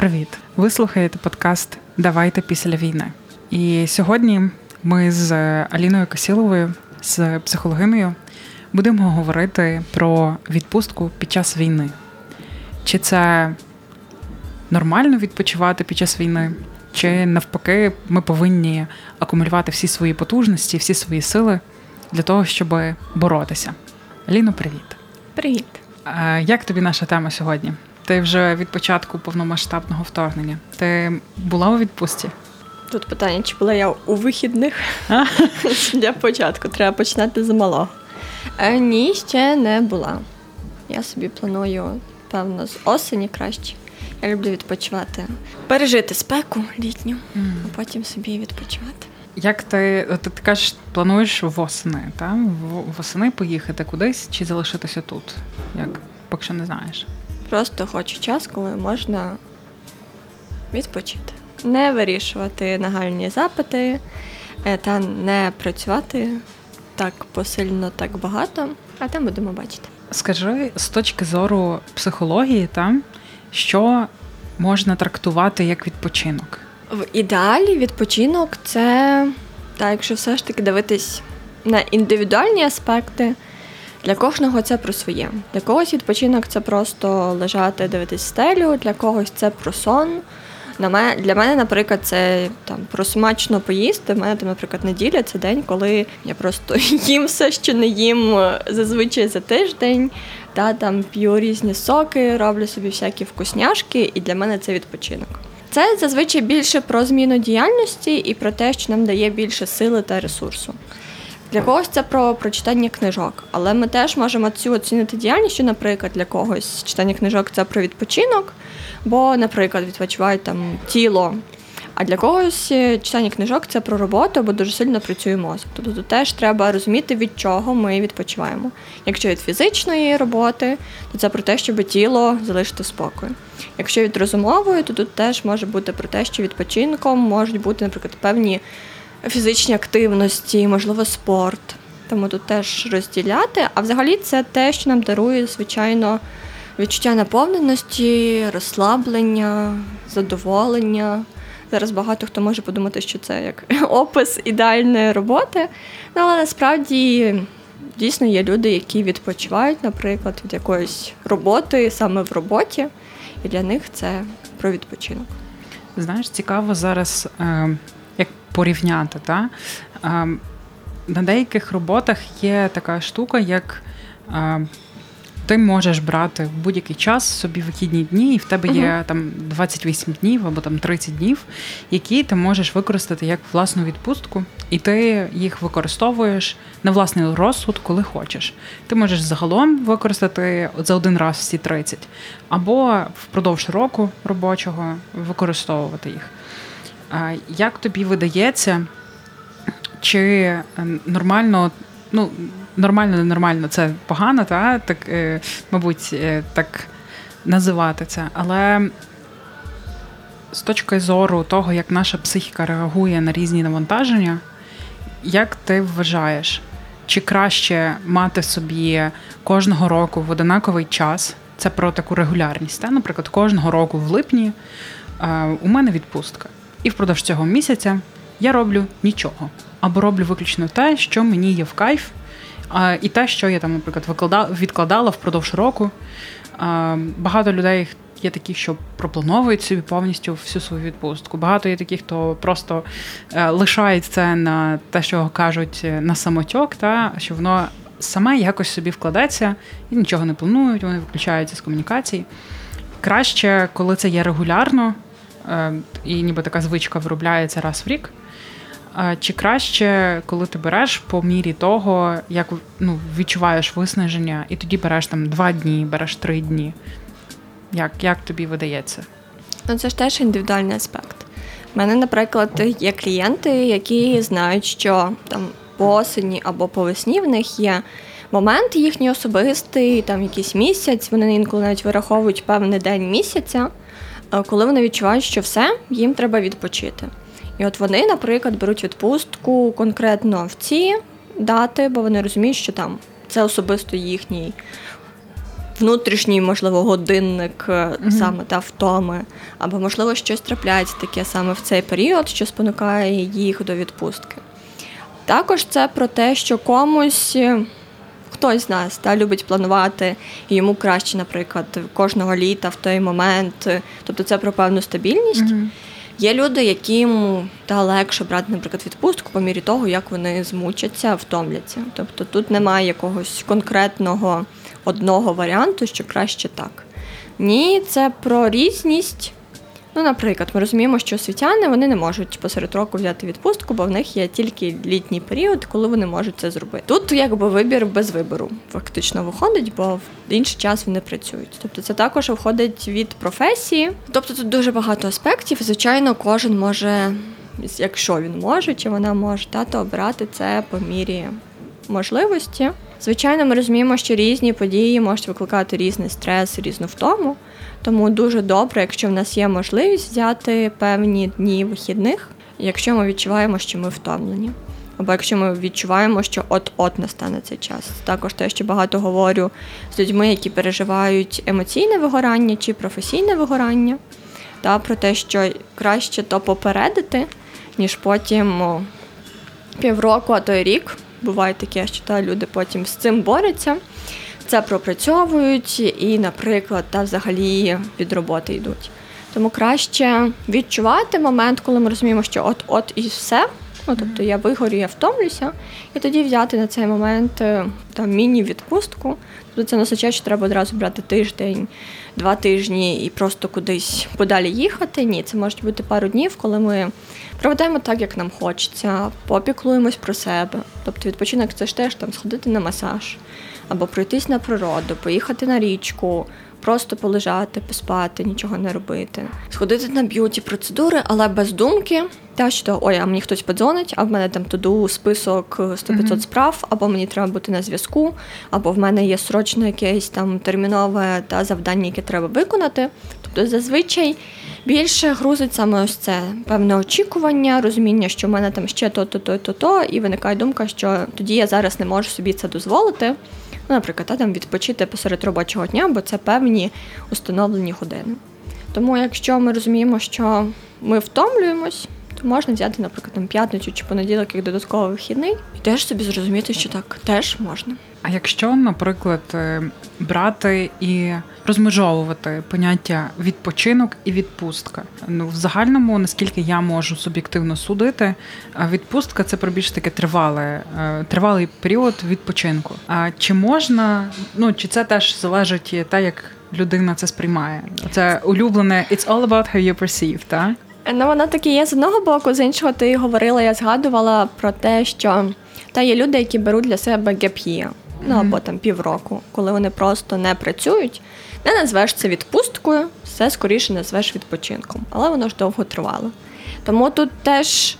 Привіт! Ви слухаєте подкаст Давайте після війни. І сьогодні ми з Аліною Косіловою, з психологиною, будемо говорити про відпустку під час війни. Чи це нормально відпочивати під час війни? Чи навпаки ми повинні акумулювати всі свої потужності, всі свої сили для того, щоб боротися? Аліно, привіт. Привіт. Як тобі наша тема сьогодні? Ти вже від початку повномасштабного вторгнення. Ти була у відпустці? Тут питання, чи була я у вихідних для початку. Треба починати з малого. Е, ні, ще не була. Я собі планую, певно, з осені краще. Я люблю відпочивати, пережити спеку літню, mm. а потім собі відпочивати. Як ти ти, ти кажеш, плануєш восени, так? восени поїхати кудись чи залишитися тут? Як поки що не знаєш? Просто хочу час, коли можна відпочити, не вирішувати нагальні запити е, та не працювати так посильно, так багато, а там будемо бачити. Скажи з точки зору психології, там що можна трактувати як відпочинок? В ідеалі відпочинок це так, якщо все ж таки дивитись на індивідуальні аспекти. Для кожного це про своє. Для когось відпочинок це просто лежати, дивитись стелю, для когось це про сон. Для мене, наприклад, це там про смачно поїсти. В мене там, наприклад, неділя це день, коли я просто їм все, що не їм зазвичай за тиждень, та там п'ю різні соки, роблю собі всякі вкусняшки, і для мене це відпочинок. Це зазвичай більше про зміну діяльності і про те, що нам дає більше сили та ресурсу. Для когось це про прочитання книжок, але ми теж можемо цю оцінити діяльність, що, наприклад, для когось читання книжок це про відпочинок, бо, наприклад, відпочивають там тіло. А для когось е, читання книжок це про роботу, бо дуже сильно працює мозок. Тобто тут теж треба розуміти, від чого ми відпочиваємо. Якщо від фізичної роботи, то це про те, щоб тіло залишити в спокою. Якщо від розумової, то тут теж може бути про те, що відпочинком можуть бути, наприклад, певні фізичні активності, можливо, спорт. Тому тут теж розділяти. А взагалі це те, що нам дарує, звичайно, відчуття наповненості, розслаблення, задоволення. Зараз багато хто може подумати, що це як опис ідеальної роботи. Ну, але насправді дійсно є люди, які відпочивають, наприклад, від якоїсь роботи саме в роботі, і для них це про відпочинок. Знаєш, цікаво зараз. Е, порівняти. Та? На деяких роботах є така штука, як ти можеш брати в будь-який час собі вихідні дні, і в тебе є uh-huh. там 28 днів або там 30 днів, які ти можеш використати як власну відпустку, і ти їх використовуєш на власний розсуд, коли хочеш. Ти можеш загалом використати за один раз всі 30, або впродовж року робочого використовувати їх. Як тобі видається, чи е, нормально, ну, нормально, ненормально це погано, та? так, е, мабуть, е, так називати це. Але з точки зору того, як наша психіка реагує на різні навантаження, як ти вважаєш, чи краще мати собі кожного року в одинаковий час? Це про таку регулярність. Та? Наприклад, кожного року в липні у мене відпустка. І впродовж цього місяця я роблю нічого. Або роблю виключно те, що мені є в кайф, і те, що я там, наприклад, відкладала впродовж року. Багато людей є такі, що проплановують собі повністю всю свою відпустку. Багато є таких, хто просто е, лишають це на те, що кажуть, е, на самотьок, та що воно саме якось собі вкладеться і нічого не планують, вони виключаються з комунікації. Краще, коли це є регулярно. Е, і ніби така звичка виробляється раз в рік. Чи краще, коли ти береш по мірі того, як ну, відчуваєш виснаження, і тоді береш там два дні, береш три дні? Як як тобі видається? Ну, це ж теж індивідуальний аспект. У мене, наприклад, є клієнти, які знають, що там по осені або по весні в них є момент їхній особистий, там якийсь місяць. Вони інколи навіть вираховують певний день місяця коли вони відчувають, що все, їм треба відпочити. І от вони, наприклад, беруть відпустку конкретно в ці дати, бо вони розуміють, що там це особисто їхній внутрішній, можливо, годинник mm-hmm. саме та втоми, або, можливо, щось трапляється таке саме в цей період, що спонукає їх до відпустки. Також це про те, що комусь. Хтось з нас та любить планувати, і йому краще, наприклад, кожного літа в той момент. Тобто це про певну стабільність. Mm-hmm. Є люди, яким та легше брати, наприклад, відпустку по мірі того, як вони змучаться, втомляться. Тобто тут немає якогось конкретного одного варіанту, що краще так. Ні, це про різність. Ну, наприклад, ми розуміємо, що освітяни вони не можуть посеред року взяти відпустку, бо в них є тільки літній період, коли вони можуть це зробити. Тут якби вибір без вибору фактично виходить, бо в інший час вони працюють. Тобто це також виходить від професії. Тобто тут дуже багато аспектів. Звичайно, кожен може, якщо він може чи вона може, та, то обрати це по мірі можливості. Звичайно, ми розуміємо, що різні події можуть викликати різний стрес, різну втому. Тому дуже добре, якщо в нас є можливість взяти певні дні вихідних, якщо ми відчуваємо, що ми втомлені. Або якщо ми відчуваємо, що от-от настане цей час. Також те, що багато говорю з людьми, які переживають емоційне вигорання чи професійне вигорання, та про те, що краще то попередити, ніж потім півроку, а то й рік. Буває таке, що та люди потім з цим борються це пропрацьовують і, наприклад, та взагалі від роботи йдуть. Тому краще відчувати момент, коли ми розуміємо, що от-от і все. Ну, тобто я вигорю, я втомлюся, і тоді взяти на цей момент е, там міні-відпустку. Тобто це не означає, що треба одразу брати тиждень, два тижні і просто кудись подалі їхати. Ні, це можуть бути пару днів, коли ми проведемо так, як нам хочеться, попіклуємось про себе. Тобто відпочинок це ж теж там сходити на масаж, або пройтись на природу, поїхати на річку, просто полежати, поспати, нічого не робити, сходити на б'юті процедури, але без думки. Та що ой, а мені хтось подзвонить, а в мене там туду список 100-500 mm-hmm. справ, або мені треба бути на зв'язку, або в мене є срочно якесь там термінове та завдання, яке треба виконати. Тобто зазвичай більше грузить саме ось це певне очікування, розуміння, що в мене там ще то-то, то-то, то, і виникає думка, що тоді я зараз не можу собі це дозволити. Ну, наприклад, та, там відпочити посеред робочого дня, бо це певні установлені години. Тому, якщо ми розуміємо, що ми втомлюємось, то можна взяти, наприклад, там п'ятницю чи понеділок як додатковий вихідний, і теж собі зрозуміти, що так теж можна. А якщо, наприклад, е, брати і розмежовувати поняття відпочинок і відпустка, ну в загальному, наскільки я можу суб'єктивно судити, відпустка це про більш таке тривале, е, тривалий період відпочинку. А чи можна, ну чи це теж залежить те, як людина це сприймає? Це улюблене «It's all about how you perceive», так? Ну, воно таке є з одного боку, з іншого ти говорила, я згадувала про те, що та є люди, які беруть для себе геп'є, ну або там півроку, коли вони просто не працюють. Не назвеш це відпусткою, все скоріше назвеш відпочинком, але воно ж довго тривало. Тому тут теж,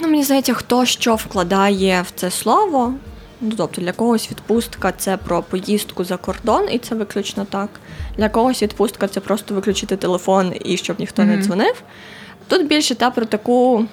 ну мені здається, хто що вкладає в це слово. Ну, тобто для когось відпустка це про поїздку за кордон, і це виключно так. Для когось відпустка це просто виключити телефон і щоб ніхто mm-hmm. не дзвонив. Тут більше та про таку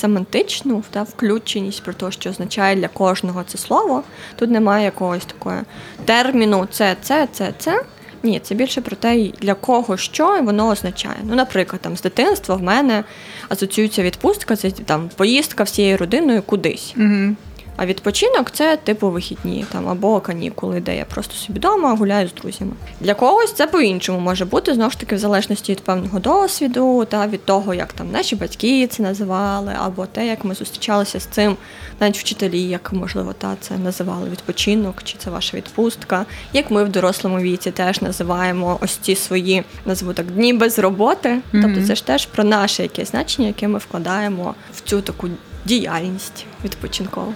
семантичну та включеність про те, що означає для кожного це слово. Тут немає якогось такого терміну це, це, це, це. Ні, це більше про те, для кого що воно означає. Ну, наприклад, там з дитинства в мене асоціюється відпустка, це там поїздка всією родиною кудись. Угу. А відпочинок це типу вихідні там або канікули, де я просто собі вдома гуляю з друзями. Для когось це по-іншому може бути знову ж таки в залежності від певного досвіду, та від того, як там наші батьки це називали, або те, як ми зустрічалися з цим, навіть вчителі, як можливо та це називали відпочинок, чи це ваша відпустка. Як ми в дорослому віці теж називаємо ось ці свої назву так дні без роботи. Mm-hmm. Тобто це ж теж про наше якесь значення, яке ми вкладаємо в цю таку діяльність відпочинкову.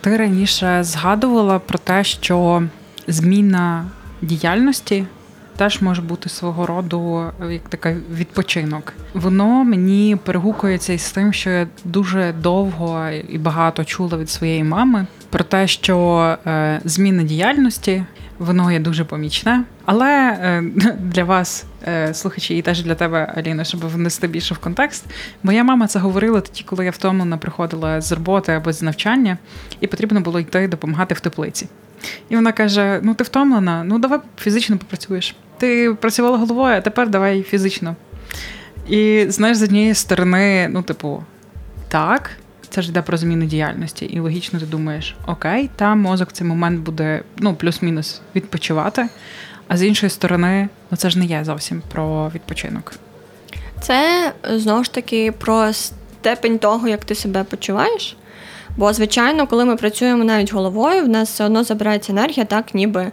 Ти раніше згадувала про те, що зміна діяльності теж може бути свого роду як така відпочинок. Воно мені перегукується із тим, що я дуже довго і багато чула від своєї мами про те, що е, зміна діяльності воно є дуже помічне. Але е, для вас, е, слухачі, і теж для тебе, Аліна, щоб внести більше в контекст, моя мама це говорила тоді, коли я втомлена приходила з роботи або з навчання, і потрібно було йти допомагати в теплиці. І вона каже: Ну, ти втомлена, ну давай фізично попрацюєш. Ти працювала головою, а тепер давай фізично. І знаєш, з однієї сторони, ну, типу, так, це ж йде про зміну діяльності. І логічно ти думаєш, окей, там мозок в цей момент буде ну, плюс-мінус відпочивати. А з іншої сторони, ну це ж не є зовсім про відпочинок. Це знову ж таки про степень того, як ти себе почуваєш. Бо, звичайно, коли ми працюємо навіть головою, в нас все одно забирається енергія, так ніби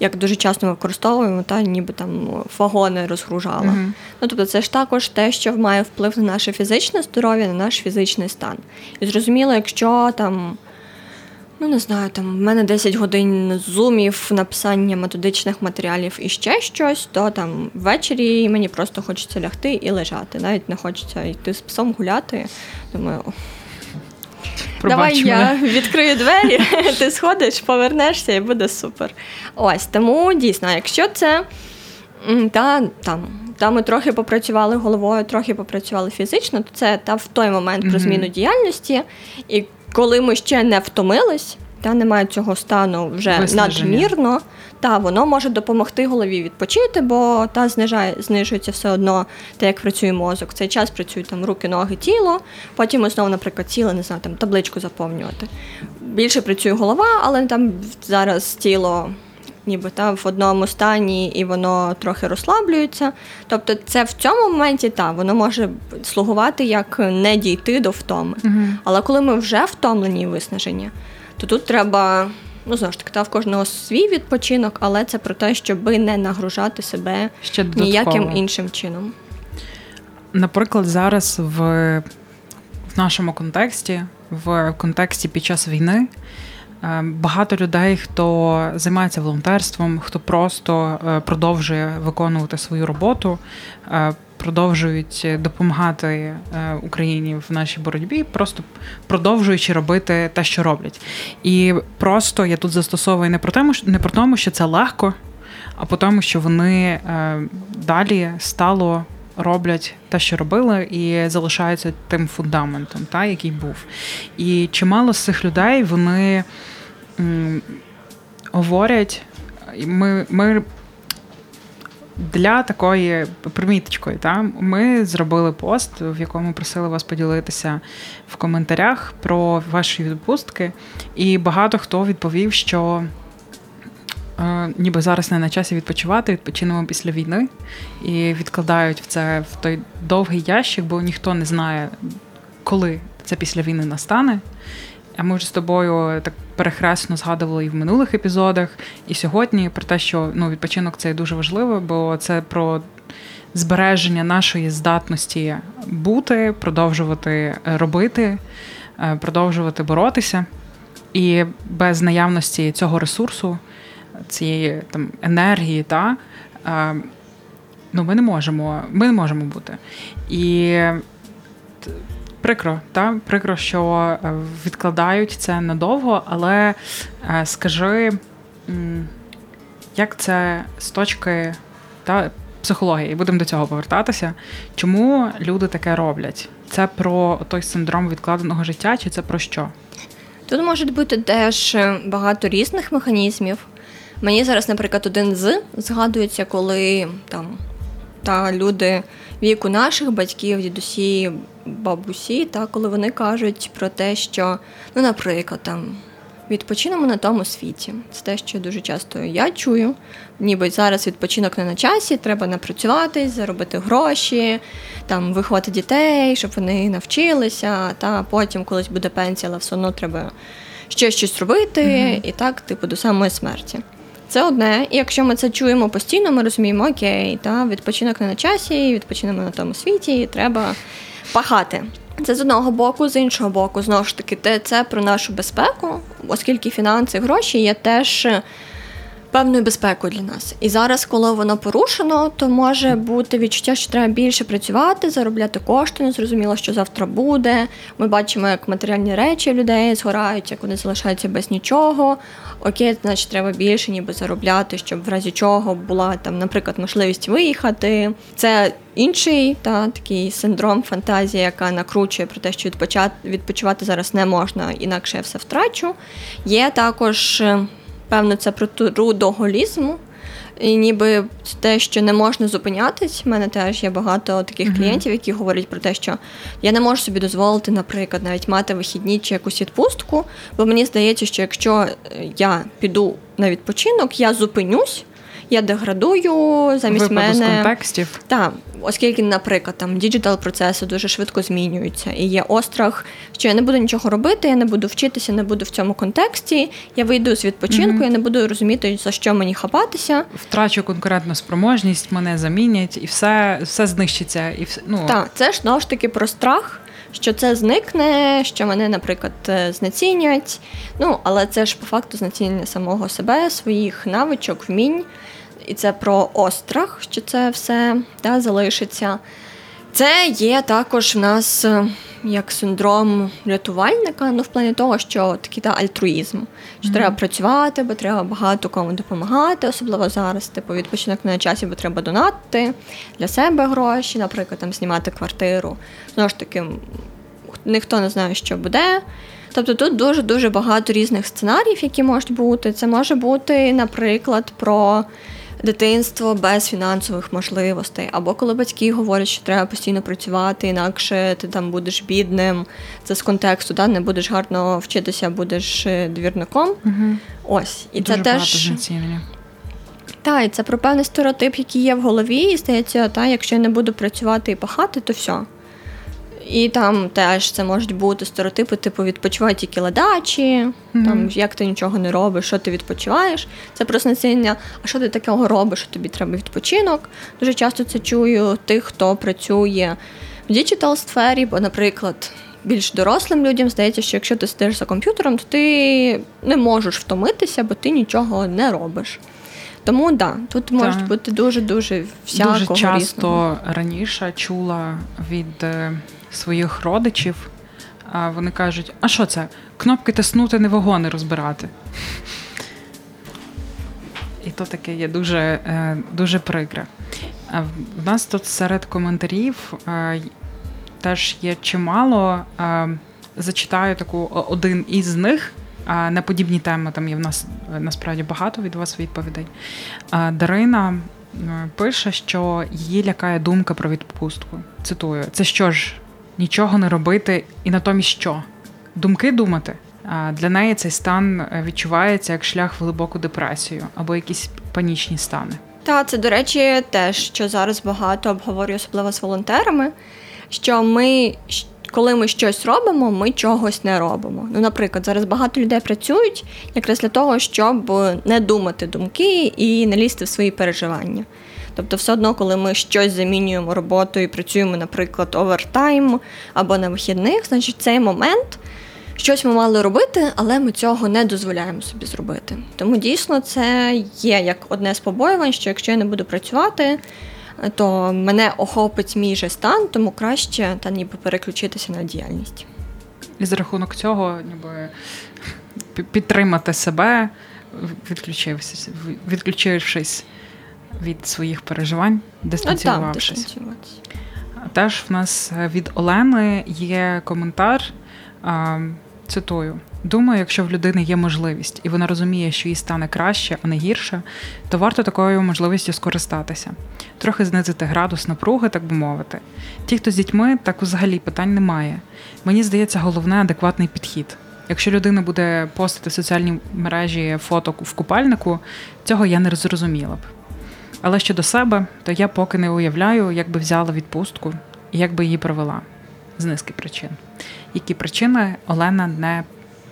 як дуже часто ми використовуємо, та ніби там вагони розгружала. Uh-huh. Ну тобто, це ж також те, що має вплив на наше фізичне здоров'я, на наш фізичний стан. І зрозуміло, якщо там. Ну, не знаю, там в мене 10 годин зумів, написання методичних матеріалів і ще щось, то там ввечері мені просто хочеться лягти і лежати. Навіть не хочеться йти з псом гуляти. Думаю, Давай я відкрию двері, ти сходиш, повернешся і буде супер. Ось тому дійсно, якщо це та там. Та ми трохи попрацювали головою, трохи попрацювали фізично, то це та в той момент про зміну діяльності. І коли ми ще не втомились, та немає цього стану вже надмірно, та воно може допомогти голові відпочити, бо та знижає, знижується все одно те, як працює мозок. В цей час працюють там руки, ноги, тіло. Потім ми знову, наприклад, тіло, не знаю, там табличку заповнювати. Більше працює голова, але там зараз тіло. Ніби там в одному стані і воно трохи розслаблюється. Тобто, це в цьому моменті та воно може слугувати як не дійти до втоми. uh Але коли ми вже втомлені і виснажені, то тут треба Ну, знову ж таки, та в кожного свій відпочинок, але це про те, щоб не нагружати себе Ще ніяким іншим чином. Наприклад, зараз в, в нашому контексті, в контексті під час війни. Е, багато людей, хто займається волонтерством, хто просто е, продовжує виконувати свою роботу, е, продовжують допомагати е, Україні в нашій боротьбі, просто продовжуючи робити те, що роблять. І просто я тут застосовую не про тому, не про тому, що це легко, а по тому, що вони е, далі стало. Роблять те, що робили, і залишаються тим фундаментом, та, який був. І чимало з цих людей вони м, говорять, ми ми для такої приміточкою, та? Ми зробили пост, в якому просили вас поділитися в коментарях про ваші відпустки, і багато хто відповів, що е, ніби зараз не на часі відпочивати, відпочинемо після війни. І відкладають в це в той довгий ящик, бо ніхто не знає, коли це після війни настане. А ми вже з тобою так перехресно згадували і в минулих епізодах, і сьогодні про те, що ну, відпочинок це дуже важливо, бо це про збереження нашої здатності бути, продовжувати робити, е, продовжувати боротися. І без наявності цього ресурсу, цієї там енергії, та, е, ну, ми не можемо, ми не можемо бути. І Прикро, та прикро, що е, відкладають це надовго, але е, скажи, як це з точки та психології, будемо до цього повертатися. Чому люди таке роблять? Це про той синдром відкладеного життя, чи це про що? Тут може бути теж багато різних механізмів. Мені зараз, наприклад, один з згадується, коли там та люди віку наших батьків, дідусі, бабусі, та коли вони кажуть про те, що, ну, наприклад, там. Відпочинемо на тому світі. Це те, що дуже часто я чую. Ніби зараз відпочинок не на часі, треба напрацюватись, заробити гроші, там виховати дітей, щоб вони навчилися. Та потім колись буде пенсія, але все одно треба ще щось робити, mm-hmm. і так, типу, до самої смерті. Це одне, і якщо ми це чуємо постійно, ми розуміємо, окей, та відпочинок не на часі, відпочинемо на тому світі, і треба пахати. Це з одного боку, з іншого боку, знову ж таки, це про нашу безпеку, оскільки фінанси, гроші є теж певною безпекою для нас. І зараз, коли воно порушено, то може бути відчуття, що треба більше працювати, заробляти кошти. Не зрозуміло, що завтра буде. Ми бачимо, як матеріальні речі людей згорають, як вони залишаються без нічого. Окей, значить, треба більше, ніби заробляти, щоб в разі чого була там, наприклад, можливість виїхати. Це інший та такий синдром фантазії, яка накручує про те, що відпочати відпочивати зараз не можна, інакше я все втрачу. Є також певно, це про трудоголізму. І ніби те, що не можна зупинятись, в мене теж є багато таких mm-hmm. клієнтів, які говорять про те, що я не можу собі дозволити, наприклад, навіть мати вихідні чи якусь відпустку, бо мені здається, що якщо я піду на відпочинок, я зупинюсь, я деградую замість Випаду мене. з контекстів. Так, оскільки, наприклад, там діджитал-процеси дуже швидко змінюються, і є острах, що я не буду нічого робити, я не буду вчитися, не буду в цьому контексті. Я вийду з відпочинку, mm-hmm. я не буду розуміти, за що мені хапатися. Втрачу конкурентну спроможність, мене замінять, і все все знищиться. І все, ну... Так, це ж знову ж таки про страх. Що це зникне, що мене, наприклад, е, знецінять. Ну, але це ж по факту знецінення самого себе, своїх навичок, вмінь і це про острах, що це все да, залишиться. Це є також в нас е, як синдром рятувальника, ну в плані того, що такий та альтруїзм, що mm-hmm. треба працювати, бо треба багато кому допомагати, особливо зараз. Типу відпочинок на часі, бо треба донати для себе гроші, наприклад, там знімати квартиру. Знову ж таки, ніхто не знає, що буде. Тобто тут дуже дуже багато різних сценаріїв, які можуть бути. Це може бути, наприклад, про дитинство без фінансових можливостей, або коли батьки говорять, що треба постійно працювати, інакше ти там будеш бідним. Це з контексту, да? не будеш гарно вчитися, будеш е, двірником. Угу. Ось і Дуже це теж. Так, і це про певний стереотип, який є в голові, і здається, та, якщо я не буду працювати і пахати, то все. І там теж це можуть бути стереотипи, типу відпочивай тільки ледачі, mm-hmm. там як ти нічого не робиш, що ти відпочиваєш. Це просто насіння, а що ти такого робиш, що тобі треба відпочинок. Дуже часто це чую тих, хто працює в digital сфері, бо, наприклад, більш дорослим людям здається, що якщо ти сидиш за комп'ютером, то ти не можеш втомитися, бо ти нічого не робиш. Тому да, тут можуть бути дуже дуже всякого Дуже часто різного. раніше чула від е, своїх родичів. А вони кажуть: а що це? Кнопки тиснути, не вагони розбирати. І то таке є дуже е, дуже прикре. В нас тут серед коментарів е, теж є чимало. Е, зачитаю таку один із них. На подібні теми там є в нас насправді багато від вас відповідей. Дарина пише, що її лякає думка про відпустку. Цитую: це що ж, нічого не робити, і натомість що? Думки думати. Для неї цей стан е, відчувається як шлях в глибоку депресію або якісь панічні стани. Та це, до речі, теж що зараз багато обговорюю, особливо з волонтерами. Що ми, коли ми щось робимо, ми чогось не робимо. Ну, наприклад, зараз багато людей працюють якраз для того, щоб не думати думки і не лізти в свої переживання. Тобто, все одно, коли ми щось замінюємо роботою і працюємо, наприклад, овертайм або на вихідних, значить цей момент щось ми мали робити, але ми цього не дозволяємо собі зробити. Тому дійсно це є як одне з побоювань, що якщо я не буду працювати, то мене охопить мій же стан, тому краще та ніби переключитися на діяльність. І за рахунок цього, ніби підтримати себе, відключившись, відключившись від своїх переживань, дистанціювавшись. Ну, Теж в нас е, від Олени є коментар. Цитую: думаю, якщо в людини є можливість, і вона розуміє, що їй стане краще, а не гірше, то варто такою можливістю скористатися, трохи знизити градус напруги, так би мовити. Ті, хто з дітьми, так взагалі питань немає. Мені здається, головне адекватний підхід. Якщо людина буде постити в соціальній мережі фото в купальнику, цього я не зрозуміла б. Але щодо себе, то я поки не уявляю, як би взяла відпустку і як би її провела з низки причин. Які причини Олена не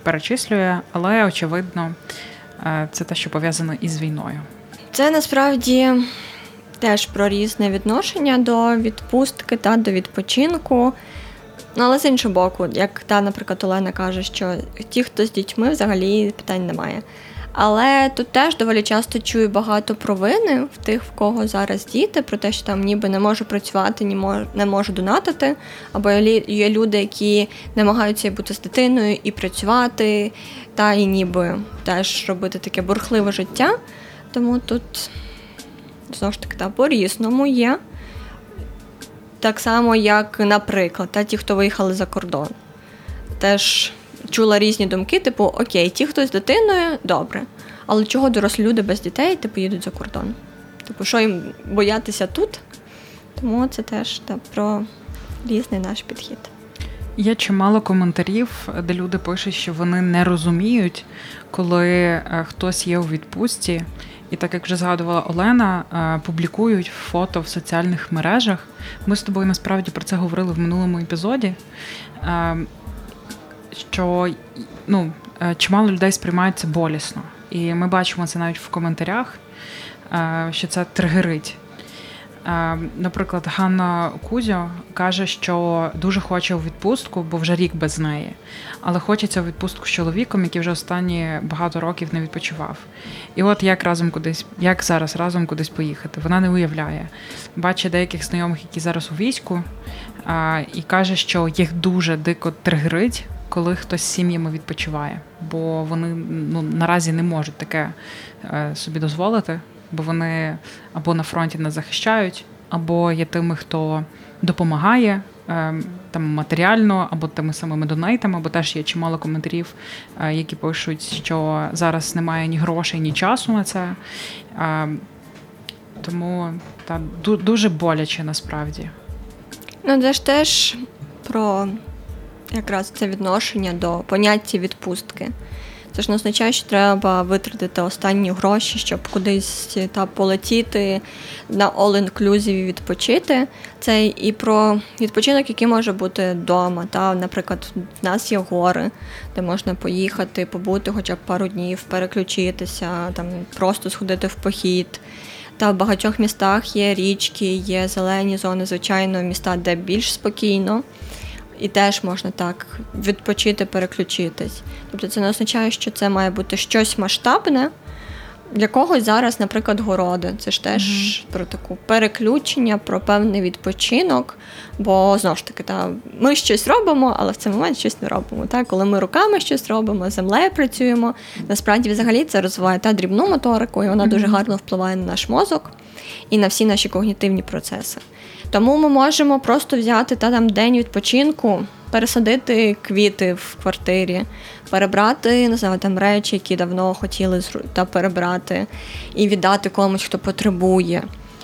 перечислює, але очевидно, е, це те, що пов'язано із війною. Це насправді теж про різне відношення до відпустки та до відпочинку. Ну, але з іншого боку, як та, наприклад, Олена каже, що ті, хто з дітьми, взагалі питань немає. Але тут теж доволі часто чую багато провини в тих, в кого зараз діти, про те, що там ніби не можу працювати, ні не можу донатити. Або є люди, які намагаються бути з дитиною і працювати, та і ніби теж робити таке бурхливе життя. Тому тут знову ж таки та, по-різному є. Так само, як, наприклад, та, ті, хто виїхали за кордон. Теж чула різні думки, типу, окей, ті, хто з дитиною, добре. Але чого дорослі люди без дітей типу їдуть за кордон? Типу, що їм боятися тут? Тому це теж та, про різний наш підхід. Є чимало коментарів, де люди пишуть, що вони не розуміють, коли е, хтось є у відпустці, і так як вже згадувала Олена, е, публікують фото в соціальних мережах. Ми з тобою насправді про це говорили в минулому епізоді. Е, що ну, чимало людей сприймають це болісно. І ми бачимо це навіть в коментарях, що це тригерить. Е, наприклад, Ганна Кузьо каже, що дуже хоче у відпустку, бо вже рік без неї. Але хочеться у відпустку з чоловіком, який вже останні багато років не відпочивав. І от як разом кудись, як зараз разом кудись поїхати, вона не уявляє. Бачить деяких знайомих, які зараз у війську, і каже, що їх дуже дико тригерить, коли хтось з сім'ями відпочиває, бо вони ну наразі не можуть таке е, собі дозволити бо вони або на фронті не захищають, або є тими, хто допомагає ем, там матеріально, або тими самими донейтами, бо теж є чимало коментарів, е, які пишуть, що зараз немає ні грошей, ні часу на це. Тому та дуже боляче насправді. Ну, це ж теж про якраз це відношення до поняття відпустки. Це ж не означає, що треба витратити останні гроші, щоб кудись та полетіти на all-inclusive відпочити. Це і про відпочинок, який може бути вдома. Та, Наприклад, в нас є гори, де можна поїхати, побути хоча б пару днів, переключитися, там просто сходити в похід. Та в багатьох містах є річки, є зелені зони, звичайно, міста, де більш спокійно і теж можна так відпочити, переключитись. Тобто це не означає, що це має бути щось масштабне. Для когось зараз, наприклад, городи. Це ж теж mm-hmm. про таку переключення, про певний відпочинок. Бо знову ж таки, та, ми щось робимо, але в цей момент щось не робимо. Та? Коли ми руками щось робимо, землею працюємо. Насправді, взагалі, це розвиває та дрібну моторику, і вона mm-hmm. дуже гарно впливає на наш мозок і на всі наші когнітивні процеси. Тому ми можемо просто взяти та там день відпочинку, пересадити квіти в квартирі, перебрати не знаю, там речі, які давно хотіли та перебрати, і віддати комусь, хто потребує.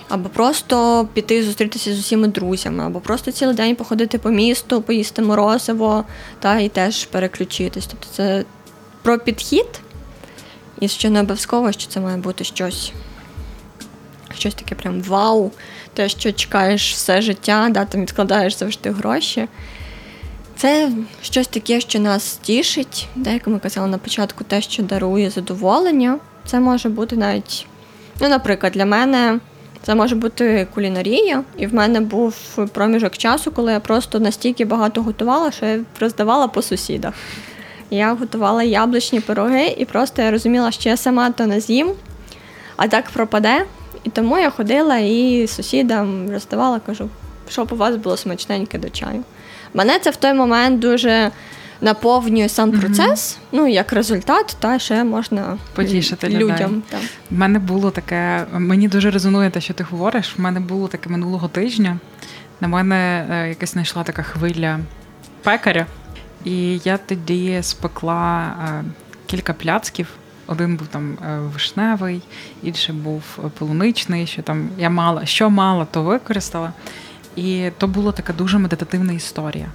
Або просто піти зустрітися з усіма друзями, або просто цілий день походити по місту, поїсти морозиво та і теж переключитись. Тобто це про підхід, і ще не обов'язково, що це має бути щось, щось таке прям вау те, що чекаєш все життя, да, там відкладаєш завжди гроші. Це щось таке, що нас тішить, де, як ми казали на початку, те, що дарує задоволення. Це може бути навіть, ну, наприклад, для мене це може бути кулінарія, і в мене був проміжок часу, коли я просто настільки багато готувала, що я роздавала по сусідах. Я готувала яблучні пироги, і просто я розуміла, що я сама то не з'їм, а так пропаде. І тому я ходила і сусідам роздавала, кажу, щоб у вас було смачненьке до чаю. Мене це в той момент дуже наповнює сам процес, mm-hmm. ну як результат, та ще можна потішити людям. У мене було таке, мені дуже резонує те, що ти говориш. У мене було таке минулого тижня. На мене е, якась знайшла така хвиля пекаря, і я тоді спекла е, кілька пляцків. Один був там е, вишневий, інший був полуничний, що там я мала, що мала, то використала. І то була така дуже медитативна історія.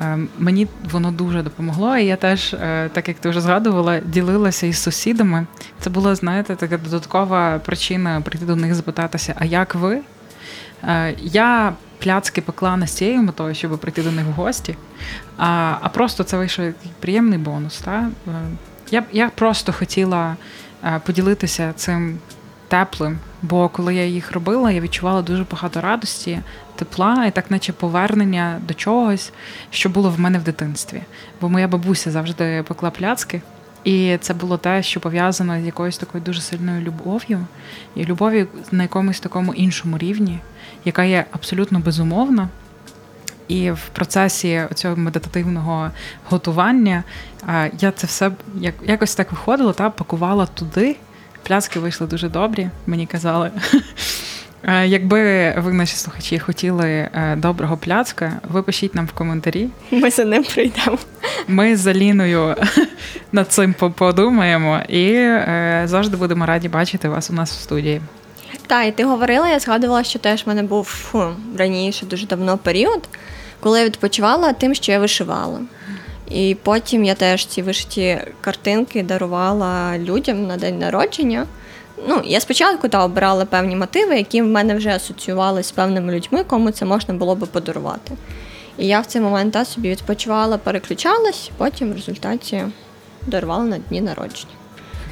Е, мені воно дуже допомогло, і я теж, е, так як ти вже згадувала, ділилася із сусідами. Це була, знаєте, така додаткова причина прийти до них запитатися: а як ви? Я пляцки пекла не з цією метою, щоб прийти до них в гості, а просто це вийшов приємний бонус. Та? Я я просто хотіла е, поділитися цим теплим, бо коли я їх робила, я відчувала дуже багато радості, тепла і так, наче повернення до чогось, що було в мене в дитинстві. Бо моя бабуся завжди пекла пляцки. І це було те, що пов'язано з якоюсь такою дуже сильною любов'ю, і любов'ю на якомусь такому іншому рівні, яка є абсолютно безумовна. І в процесі цього медитативного готування я це все якось так виходила та пакувала туди. Пляцки вийшли дуже добрі, мені казали. Якби ви, наші слухачі, хотіли е, доброго пляцка, ви пишіть нам в коментарі. Ми за ним прийдемо. Ми з Аліною над цим подумаємо і е, завжди будемо раді бачити вас у нас в студії. Так, і ти говорила, я згадувала, що теж в мене був фу, раніше дуже давно період, коли я відпочивала тим, що я вишивала. І потім я теж ці вишиті картинки дарувала людям на день народження. Ну, я спочатку та обирала певні мотиви, які в мене вже асоціювалися з певними людьми, кому це можна було би подарувати. І я в цей момент та собі відпочивала, переключалась, потім в результаті дарувала на дні народження.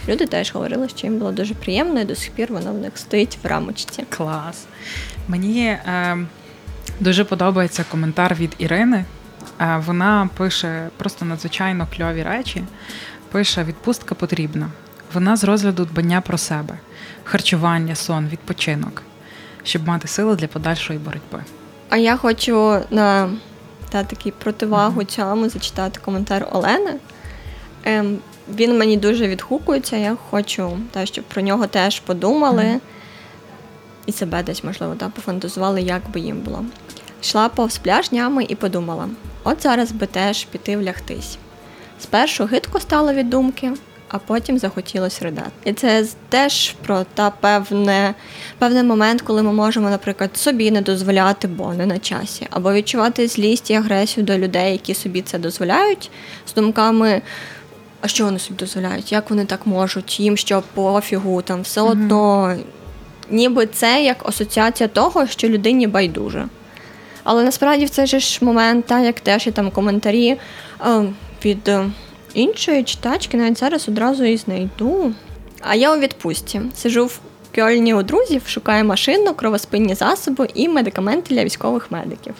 Люди теж говорили, що їм було дуже приємно, і до сих пір воно в них стоїть в рамочці. Клас. Мені е, дуже подобається коментар від Ірини. Е, вона пише просто надзвичайно кльові речі. Пише: відпустка потрібна. Вона з розгляду дбання про себе, харчування, сон, відпочинок, щоб мати сили для подальшої боротьби. А я хочу на та такий противагу mm-hmm. цьому зачитати коментар Олени. Ем, Він мені дуже відгукується. Я хочу, та, щоб про нього теж подумали mm-hmm. і себе десь, можливо, та, пофантазували, як би їм було. Йшла повз пляж днями і подумала: от зараз би теж піти влягтись. Спершу гидко стало від думки, а потім захотілося ридати. І це теж про та певне, певний момент, коли ми можемо, наприклад, собі не дозволяти, бо не на часі, або відчувати злість і агресію до людей, які собі це дозволяють, з думками. А що вони собі дозволяють? Як вони так можуть? Їм що пофігу, там все mm-hmm. одно, ніби це як асоціація того, що людині байдуже. Але насправді в цей же ж момент, так як теж є там коментарі е, від іншої читачки, навіть зараз одразу і знайду. А я у відпустці. Сижу в Кьольні у друзів, шукаю машину, кровоспинні засоби і медикаменти для військових медиків.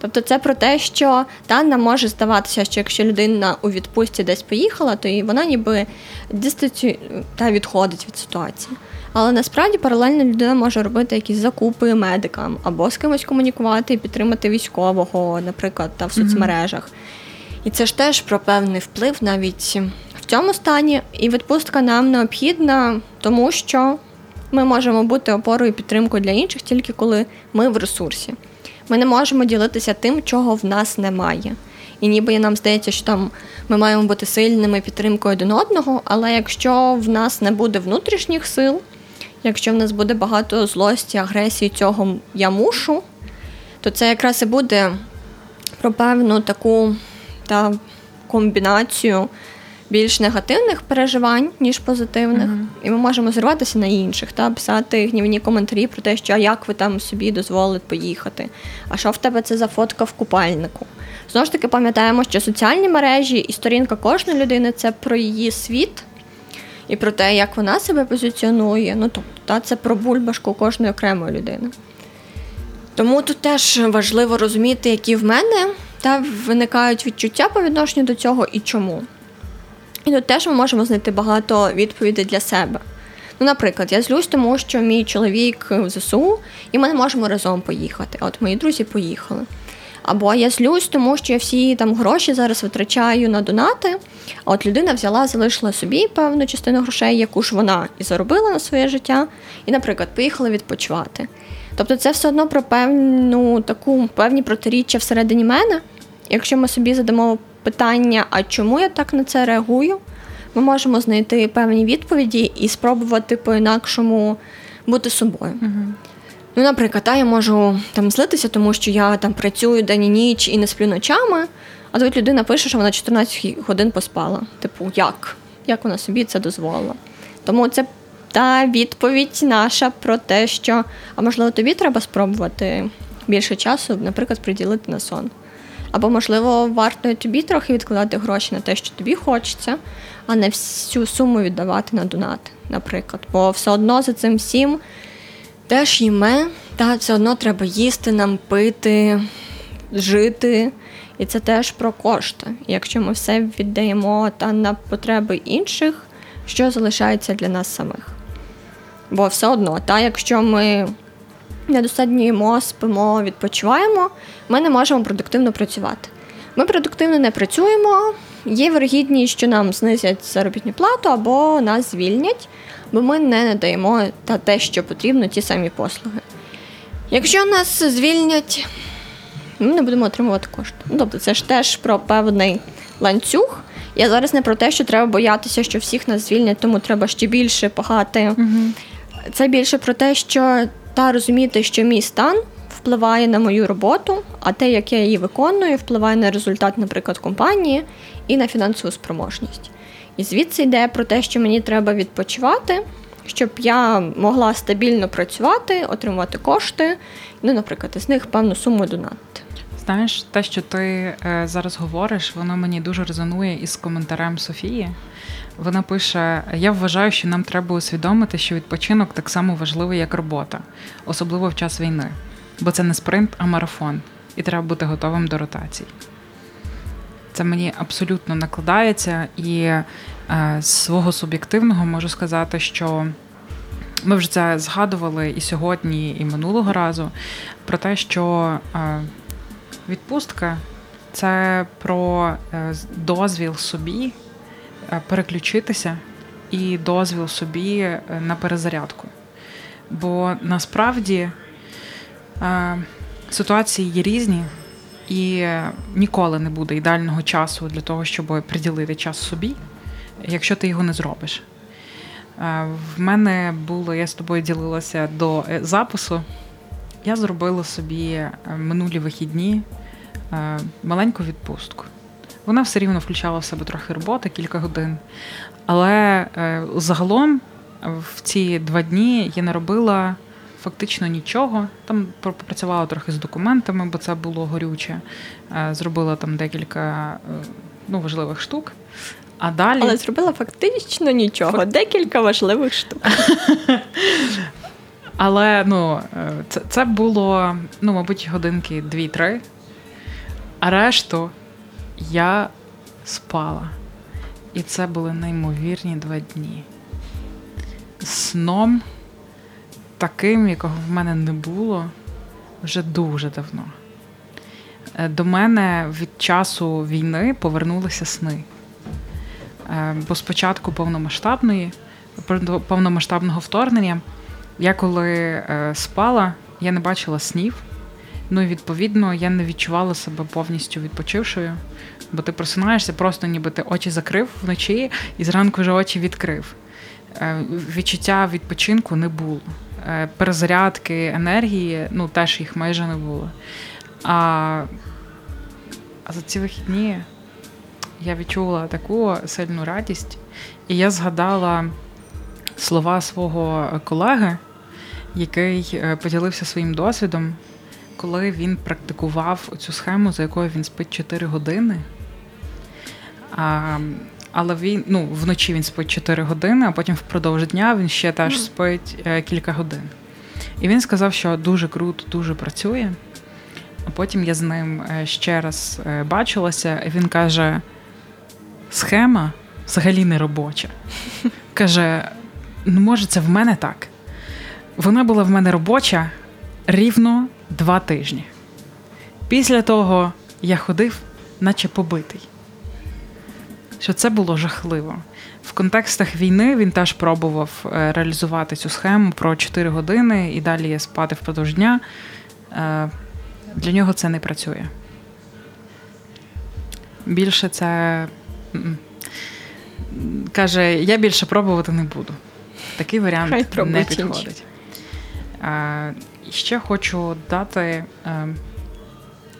Тобто це про те, що та нам може здаватися, що якщо людина у відпустці десь поїхала, то і вона ніби дистанцію та відходить від ситуації. Але насправді паралельно людина може робити якісь закупи медикам або з кимось комунікувати і підтримати військового, наприклад, та в соцмережах. Mm-hmm. І це ж теж про певний вплив навіть в цьому стані. І відпустка нам необхідна, тому що ми можемо бути опорою і підтримкою для інших тільки коли ми в ресурсі. Ми не можемо ділитися тим, чого в нас немає. І ніби нам здається, що там ми маємо бути сильними підтримкою один одного, але якщо в нас не буде внутрішніх сил, якщо в нас буде багато злості, агресії, цього я мушу, то це якраз і буде про певну таку та комбінацію більш негативних переживань, ніж позитивних. Uh-huh. І ми можемо зриватися на інших, та писати гнівні коментарі про те, що а як ви там собі дозволите поїхати, а що в тебе це за фотка в купальнику. Знову ж таки, пам'ятаємо, що соціальні мережі і сторінка кожної людини це про її світ. І про те, як вона себе позиціонує, ну тобто, та, це про бульбашку кожної окремої людини. Тому тут теж важливо розуміти, які в мене та виникають відчуття по відношенню до цього і чому. І тут теж ми можемо знайти багато відповідей для себе. Ну, Наприклад, я злюсь, тому що мій чоловік в ЗСУ, і ми не можемо разом поїхати. От мої друзі поїхали. Або я злюсь, тому що я всі там гроші зараз витрачаю на донати. А от людина взяла, залишила собі певну частину грошей, яку ж вона і заробила на своє життя, і, наприклад, поїхала відпочивати. Тобто це все одно про певну таку певні протиріччя всередині мене. Якщо ми собі задамо питання, а чому я так на це реагую, ми можемо знайти певні відповіді і спробувати по-інакшому бути собою. Угу. Ну, наприклад, я можу там злитися, тому що я там працюю день і ніч і не сплю ночами, а тут людина пише, що вона 14 годин поспала. Типу, як? Як вона собі це дозволила? Тому це та відповідь наша про те, що а можливо тобі треба спробувати більше часу, наприклад, приділити на сон. Або, можливо, варто тобі трохи відкладати гроші на те, що тобі хочеться, а не всю суму віддавати на донат, наприклад. Бо все одно за цим всім теж їме, та все одно треба їсти, нам пити, жити. І це теж про кошти. Якщо ми все віддаємо та на потреби інших, що залишається для нас самих? Бо все одно, та якщо ми недостатньо їмо, спимо, відпочиваємо, ми не можемо продуктивно працювати. Ми продуктивно не працюємо, є вирогідність, що нам знизять заробітну плату або нас звільнять, бо ми не надаємо та те, що потрібно, ті самі послуги. Якщо нас звільнять, ми не будемо отримувати кошти. Ну, Тобто це ж теж про певний ланцюг. Я зараз не про те, що треба боятися, що всіх нас звільнять, тому треба ще більше пахати. Угу. Це більше про те, що та розуміти, що мій стан впливає на мою роботу, а те, як я її виконую, впливає на результат, наприклад, компанії і на фінансову спроможність. І звідси йде про те, що мені треба відпочивати, щоб я могла стабільно працювати, отримувати кошти, ну, наприклад, з них певну суму донатити. Знаєш, те, що ти е, зараз говориш, воно мені дуже резонує із коментарем Софії. Вона пише: Я вважаю, що нам треба усвідомити, що відпочинок так само важливий, як робота, особливо в час війни, бо це не спринт, а марафон, і треба бути готовим до ротацій. Це мені абсолютно накладається, і е, з свого суб'єктивного можу сказати, що ми вже це згадували і сьогодні, і минулого разу про те, що е, відпустка це про е, дозвіл собі переключитися і дозвіл собі е, на перезарядку. Бо насправді е, ситуації є різні і ніколи не буде ідеального часу для того, щоб приділити час собі, якщо ти його не зробиш. Е, в мене було, я з тобою ділилася до е, запису. Я зробила собі е, минулі вихідні маленьку відпустку. Вона все рівно включала в себе трохи роботи, кілька годин. Але загалом в ці два дні я не робила фактично нічого. Там попрацювала трохи з документами, бо це було горюче. Е, зробила там декілька е, ну, важливих штук. А далі... Але зробила фактично нічого, Факт... декілька важливих штук. Але ну, е, це це було, ну, мабуть, годинки 2-3. А решту я спала. І це були неймовірні два дні. Сном таким, якого в мене не було вже дуже давно. Е, до мене від часу війни повернулися сни. Е, бо спочатку повномасштабної, повномасштабного вторгнення, я коли е, спала, я не бачила снів. Ну і відповідно я не відчувала себе повністю відпочившою, бо ти просинаєшся, просто ніби ти очі закрив вночі і зранку вже очі відкрив. Відчуття відпочинку не було. Е, перезарядки енергії, ну теж їх майже не було. А, а за ці вихідні я відчула таку сильну радість, і я згадала слова свого колеги, який е, поділився своїм досвідом, коли він практикував цю схему, за якою він спить 4 години. А, але він ну, вночі він спить 4 години, а потім впродовж дня він ще теж спить е, кілька годин. І він сказав, що дуже круто, дуже працює. А потім я з ним е, ще раз е, бачилася, і він каже: схема взагалі не робоча. Каже: ну, може, це в мене так. Вона була в мене робоча рівно два тижні. Після того я ходив, наче побитий що це було жахливо. В контекстах війни він теж пробував е, реалізувати цю схему про 4 години і далі спати впродовж дня. Е, для нього це не працює. Більше це каже: я більше пробувати не буду. Такий варіант Хай не підходить. Е, ще хочу дати.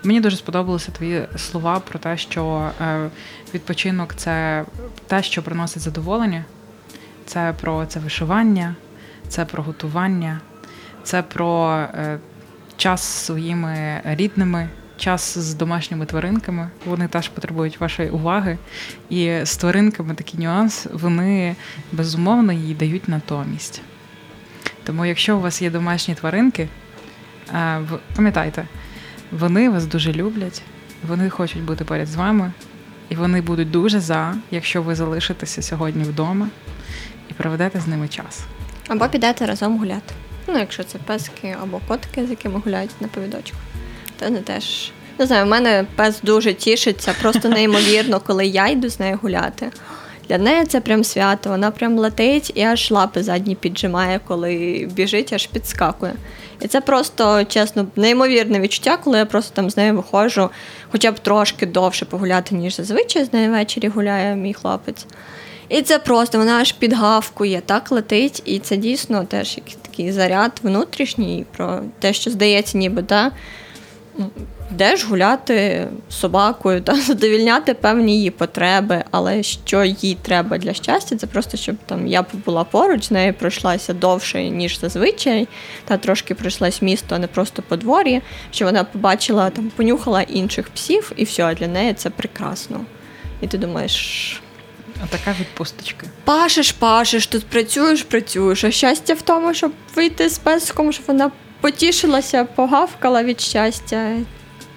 Мені дуже сподобалися твої слова про те, що е, відпочинок це те, що приносить задоволення, це про це вишивання, це про готування, це про е, час з своїми рідними, час з домашніми тваринками. Вони теж потребують вашої уваги. І з тваринками такий нюанс, вони безумовно їй дають натомість. Тому, якщо у вас є домашні тваринки, е, пам'ятайте. Вони вас дуже люблять, вони хочуть бути поряд з вами, і вони будуть дуже за, якщо ви залишитеся сьогодні вдома і проведете з ними час. Або підете разом гуляти. Ну, якщо це пески або котики, з якими гуляють на повідочку, то вони теж. Не знаю, в мене пес дуже тішиться, просто неймовірно, коли я йду з нею гуляти. Для неї це прям свято, вона прям летить і аж лапи задні піджимає, коли біжить, аж підскакує. І це просто чесно неймовірне відчуття, коли я просто там з нею виходжу, хоча б трошки довше погуляти, ніж зазвичай з нею ввечері гуляє мій хлопець. І це просто вона аж підгавкує, так летить, і це дійсно теж якийсь такий заряд внутрішній про те, що здається, ніби да, йдеш гуляти з собакою та задовільняти певні її потреби, але що їй треба для щастя, це просто щоб там я була поруч, з нею пройшлася довше, ніж зазвичай, та трошки пройшлась місто, а не просто подвор'я, що вона побачила, там, понюхала інших псів, і все, для неї це прекрасно. І ти думаєш. А Така відпусточка. Пашеш, пашеш, тут працюєш, працюєш. А щастя в тому, щоб вийти з песком, щоб вона потішилася, погавкала від щастя.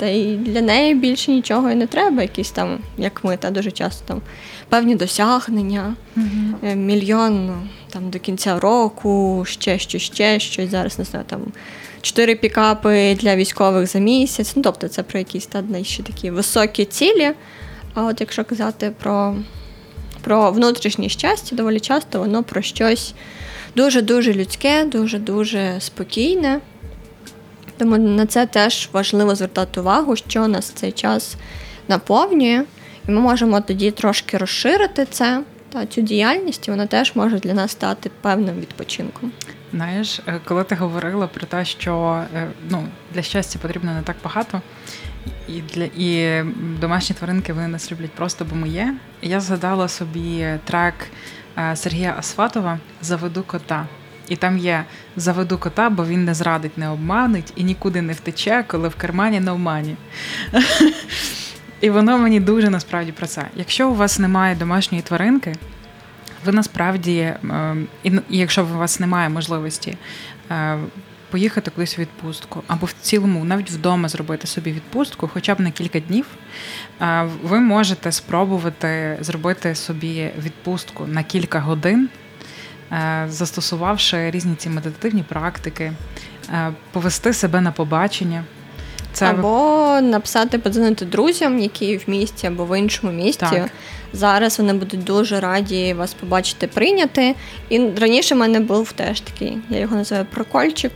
Та й для неї більше нічого і не треба, якісь там, як ми, та дуже часто там певні досягнення, mm-hmm. мільйон ну, там до кінця року, ще щось, ще щось. Зараз не знаю, там чотири пікапи для військових за місяць. Ну, тобто це про якісь та, ще такі високі цілі. А от якщо казати про про внутрішнє щастя, доволі часто воно про щось дуже-дуже людське, дуже-дуже спокійне. Тому на це теж важливо звертати увагу, що нас цей час наповнює, і ми можемо тоді трошки розширити це та цю діяльність, і вона теж може для нас стати певним відпочинком. Знаєш, е, коли ти говорила про те, що е, ну, для щастя потрібно не так багато, і для і домашні тваринки вони нас люблять просто, бо ми є. Я згадала собі трек е, Сергія Асфатова Заведу кота. І там є заведу кота, бо він не зрадить, не обманить і нікуди не втече, коли в кармані на обмані. І воно мені дуже насправді про це. Якщо у вас немає домашньої тваринки, ви насправді, ем, і якщо у вас немає можливості е, поїхати кудись в відпустку, або в цілому, навіть вдома зробити собі відпустку, хоча б на кілька днів, е, ви можете спробувати зробити собі відпустку на кілька годин. Е, застосувавши різні ці медитативні практики, е, повести себе на побачення. Це Або написати, подзвонити друзям, які в місті або в іншому місті. Так. Зараз вони будуть дуже раді вас побачити, прийняти. І раніше в мене був теж такий, я його називаю прокольчик.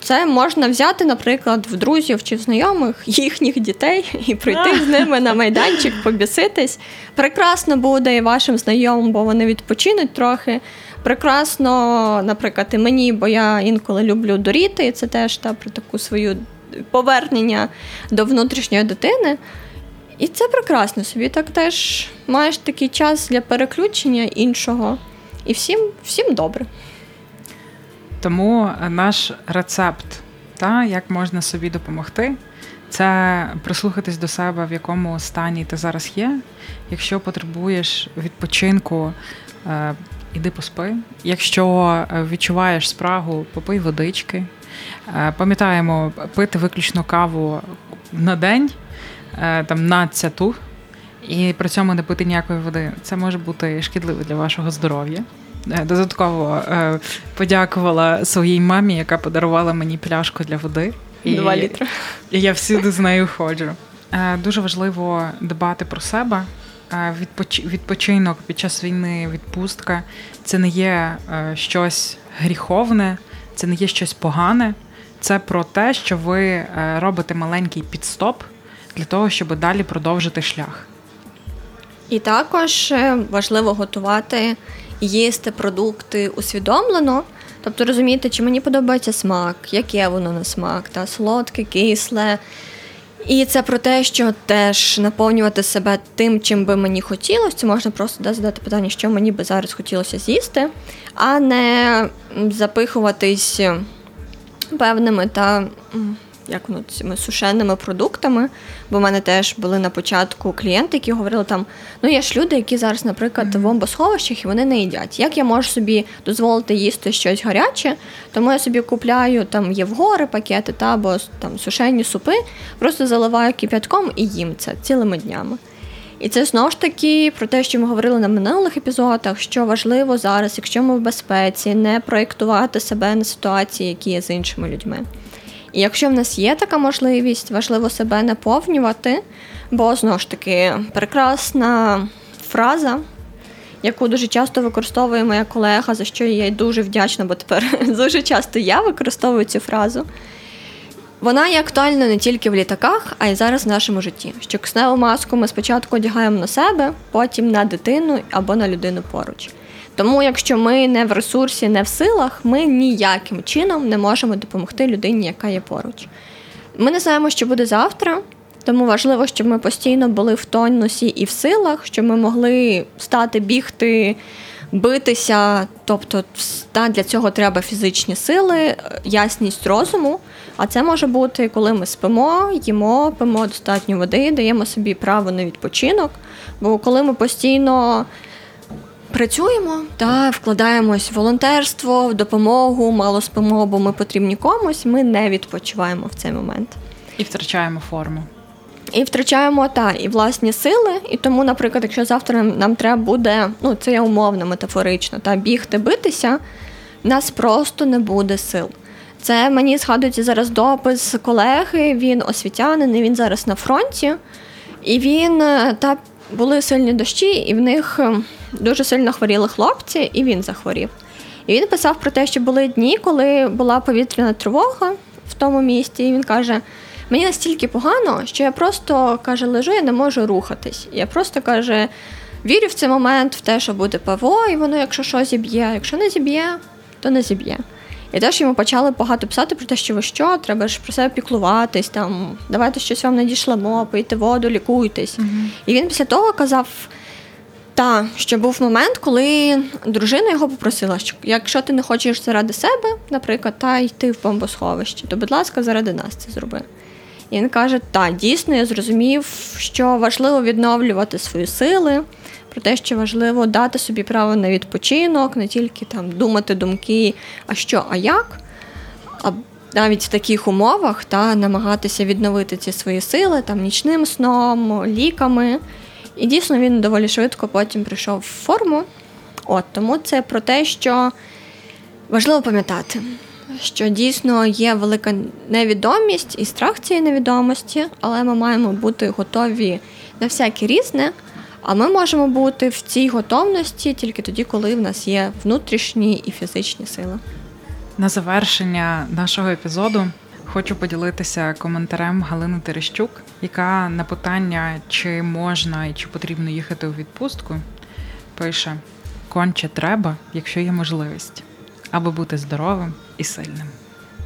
Це можна взяти, наприклад, в друзів чи в знайомих їхніх дітей і прийти з ними на майданчик, побіситись. Прекрасно буде і вашим знайомим, бо вони відпочинуть трохи прекрасно, наприклад, і мені, бо я інколи люблю доріти, і це теж та про таку свою повернення до внутрішньої дитини. І це прекрасно собі. Так теж маєш такий час для переключення іншого. І всім, всім добре. Тому наш рецепт, та, як можна собі допомогти, це прислухатись до себе, в якому стані ти зараз є. Якщо потребуєш відпочинку, е, іди поспи. Якщо е, відчуваєш спрагу, попий водички. Е, пам'ятаємо, пити виключно каву на день, е, там на цяту, і при цьому не пити ніякої води. Це може бути шкідливо для вашого здоров'я. Додатково подякувала своїй мамі, яка подарувала мені пляшку для води. Два літри. І я всюди з нею ходжу. Дуже важливо дбати про себе, відпочинок під час війни, відпустка це не є е, щось гріховне, це не є щось погане. Це про те, що ви е, робите маленький підстоп для того, щоб далі продовжити шлях. І також е, важливо готувати, їсти продукти усвідомлено. Тобто розуміти, чи мені подобається смак, яке воно на смак, та солодке, кисле. І це про те, що теж наповнювати себе тим, чим би мені хотілося. Це можна просто да, задати питання, що мені би зараз хотілося з'їсти, а не запихуватись певними та як воно цими сушеними продуктами. Бо в мене теж були на початку клієнти, які говорили там: ну є ж люди, які зараз, наприклад, в бомбосховищах і вони не їдять. Як я можу собі дозволити їсти щось гаряче, тому я собі купляю там євгори, пакети та або там сушені супи, просто заливаю кип'ятком і їм це цілими днями. І це знову ж таки про те, що ми говорили на минулих епізодах, що важливо зараз, якщо ми в безпеці, не проєктувати себе на ситуації, які є з іншими людьми. І якщо в нас є така можливість, важливо себе наповнювати, бо знову ж таки прекрасна фраза, яку дуже часто використовує моя колега, за що я їй дуже вдячна, бо тепер дуже часто я використовую цю фразу. Вона є актуальна не тільки в літаках, а й зараз в нашому житті. Що кисневу маску ми спочатку одягаємо на себе, потім на дитину або на людину поруч. Тому, якщо ми не в ресурсі, не в силах, ми ніяким чином не можемо допомогти людині, яка є поруч. Ми не знаємо, що буде завтра, тому важливо, щоб ми постійно були в тонусі і в силах, щоб ми могли стати бігти, битися. Тобто, для цього треба фізичні сили, ясність розуму. А це може бути, коли ми спимо, їмо, пимо достатньо води, даємо собі право на відпочинок. Бо коли ми постійно працюємо та вкладаємось в волонтерство, в допомогу, мало спимо, бо ми потрібні комусь, ми не відпочиваємо в цей момент. І втрачаємо форму. І втрачаємо та і власні сили. І тому, наприклад, якщо завтра нам треба буде, ну це я умовно, метафорично, та бігти, битися, нас просто не буде сил. Це мені згадується зараз допис колеги. Він освітянин, він зараз на фронті, і він е, та були сильні дощі, і в них е, дуже сильно хворіли хлопці, і він захворів. І він писав про те, що були дні, коли була повітряна тривога в тому місті. І він каже: мені настільки погано, що я просто каже, лежу, я не можу рухатись. Я просто каже, вірю в цей момент в те, що буде ПВО, і воно, якщо що зіб'є, якщо не зіб'є, то не зіб'є. І теж йому почали багато писати про те, що ви що, треба ж про себе піклуватись, там, давайте щось вам надійшлемо, пийте воду, лікуйтесь. Uh-huh. І він після того казав. Та, що був момент, коли дружина його попросила, що якщо ти не хочеш заради себе, наприклад, та йти в бомбосховище, то, будь ласка, заради нас це зроби. І він каже: так, дійсно, я зрозумів, що важливо відновлювати свої сили, про те, що важливо дати собі право на відпочинок, не тільки там думати думки, а що, а як. А навіть в таких умовах та намагатися відновити ці свої сили там нічним сном, ліками. І дійсно він доволі швидко потім прийшов в форму. От Тому це про те, що важливо пам'ятати, що дійсно є велика невідомість і страх цієї невідомості, але ми маємо бути готові на всяке різне. А ми можемо бути в цій готовності тільки тоді, коли в нас є внутрішні і фізичні сили. На завершення нашого епізоду хочу поділитися коментарем Галини Терещук, яка на питання, чи можна і чи потрібно їхати у відпустку, пише: конче треба, якщо є можливість, аби бути здоровим і сильним.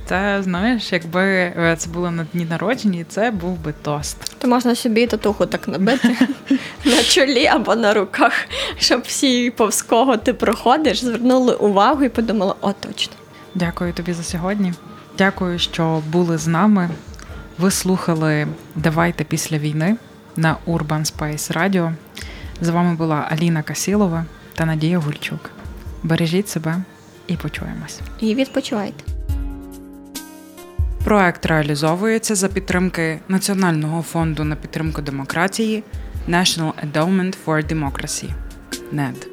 Це знаєш, якби е, це було на дні народження, це був би тост. То можна собі татуху так набити на чолі або на руках, щоб всі повз кого ти проходиш, звернули увагу і подумали, о, точно. Дякую тобі за сьогодні. Дякую, що були з нами. Ви слухали Давайте після війни на Urban Space Radio. З вами була Аліна Касілова та Надія Гульчук. Бережіть себе і почуємось. І відпочивайте. Проект реалізовується за підтримки Національного фонду на підтримку демократії National Endowment for Democracy – NED.